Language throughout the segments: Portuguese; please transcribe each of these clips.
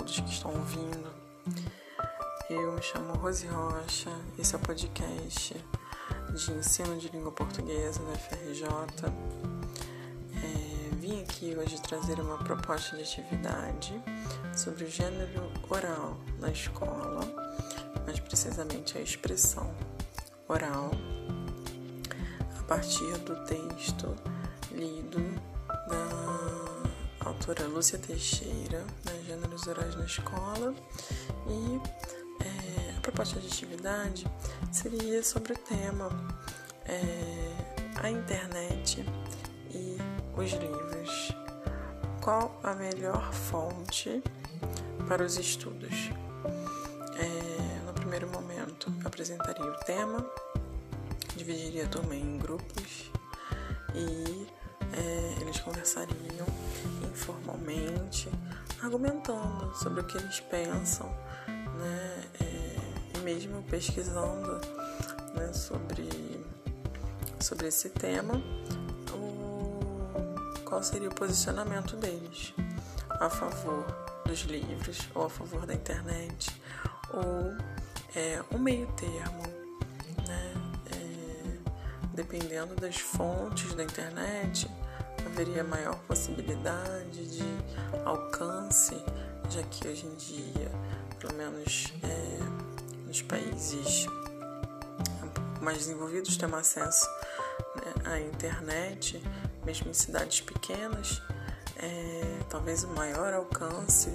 todos que estão ouvindo. Eu me chamo Rose Rocha, esse é o podcast de ensino de língua portuguesa da FRJ. É, vim aqui hoje trazer uma proposta de atividade sobre o gênero oral na escola, mais precisamente a expressão oral, a partir do texto lido da autora Lúcia Teixeira, né, Gêneros Orais na Escola, e é, a proposta de atividade seria sobre o tema é, a internet e os livros. Qual a melhor fonte para os estudos? É, no primeiro momento, apresentaria o tema, dividiria a turma em grupos e é, eles conversariam informalmente, argumentando sobre o que eles pensam, né, é, e mesmo pesquisando né, sobre, sobre esse tema, o, qual seria o posicionamento deles? A favor dos livros ou a favor da internet? Ou é, meio termo, né? É, dependendo das fontes da internet, haveria maior possibilidade de alcance, já que hoje em dia, pelo menos é, nos países mais desenvolvidos, temos acesso né, à internet, mesmo em cidades pequenas, é, talvez o maior alcance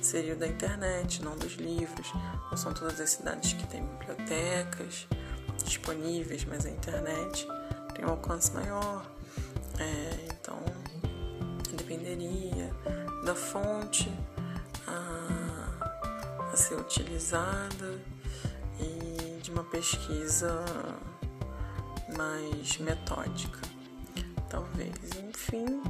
seria o da internet, não dos livros. Não são todas as cidades que têm bibliotecas disponíveis, mas a internet tem um alcance maior. É, então, dependeria da fonte a, a ser utilizada e de uma pesquisa mais metódica, talvez. Enfim,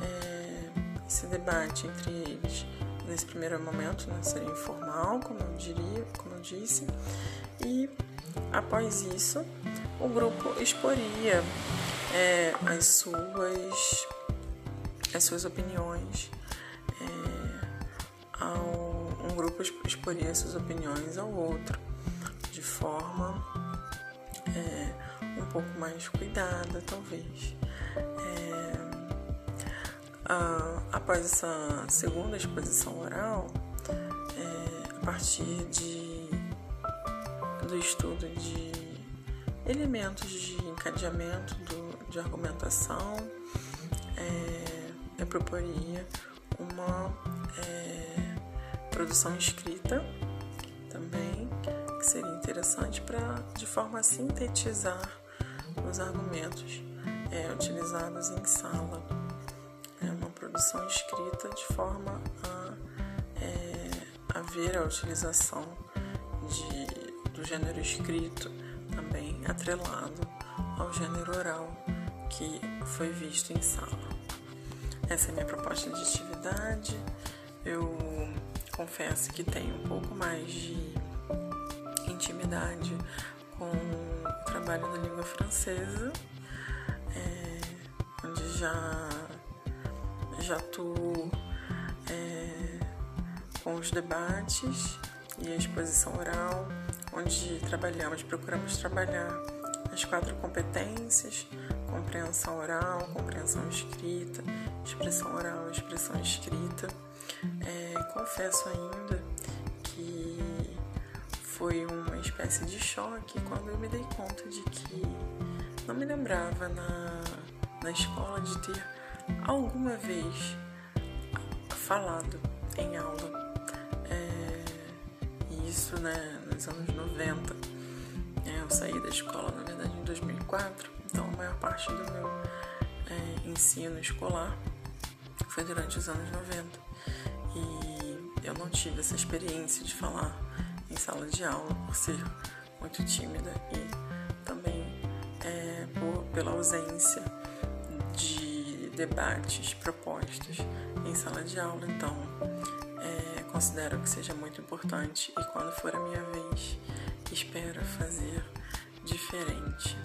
é, esse debate entre eles nesse primeiro momento né, seria informal, como eu diria, como eu disse, e após isso o grupo exporia é, as suas as suas opiniões é, ao, um grupo exporia as suas opiniões ao outro de forma é, um pouco mais cuidada talvez. É, a, após essa segunda exposição oral é, a partir de do estudo de elementos de encadeamento do, de argumentação, é, eu proporia uma é, produção escrita também, que seria interessante para, de forma a sintetizar os argumentos é, utilizados em sala. É uma produção escrita de forma a, é, a a utilização de, do gênero escrito também atrelado ao gênero oral que foi visto em sala. Essa é a minha proposta de atividade. Eu confesso que tenho um pouco mais de intimidade com o trabalho da língua francesa, é, onde já já atuo é, com os debates e a exposição oral, onde trabalhamos, procuramos trabalhar as quatro competências: compreensão oral, compreensão escrita, expressão oral, expressão escrita. É, confesso ainda que foi uma espécie de choque quando eu me dei conta de que não me lembrava na, na escola de ter alguma vez falado em aula. Isso né, nos anos 90. É, eu saí da escola, na verdade, em 2004, então a maior parte do meu é, ensino escolar foi durante os anos 90. E eu não tive essa experiência de falar em sala de aula por ser muito tímida e também é, por, pela ausência de debates propostos em sala de aula. Então, considero que seja muito importante e quando for a minha vez, espero fazer diferente.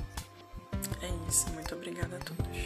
É isso, muito obrigada a todos.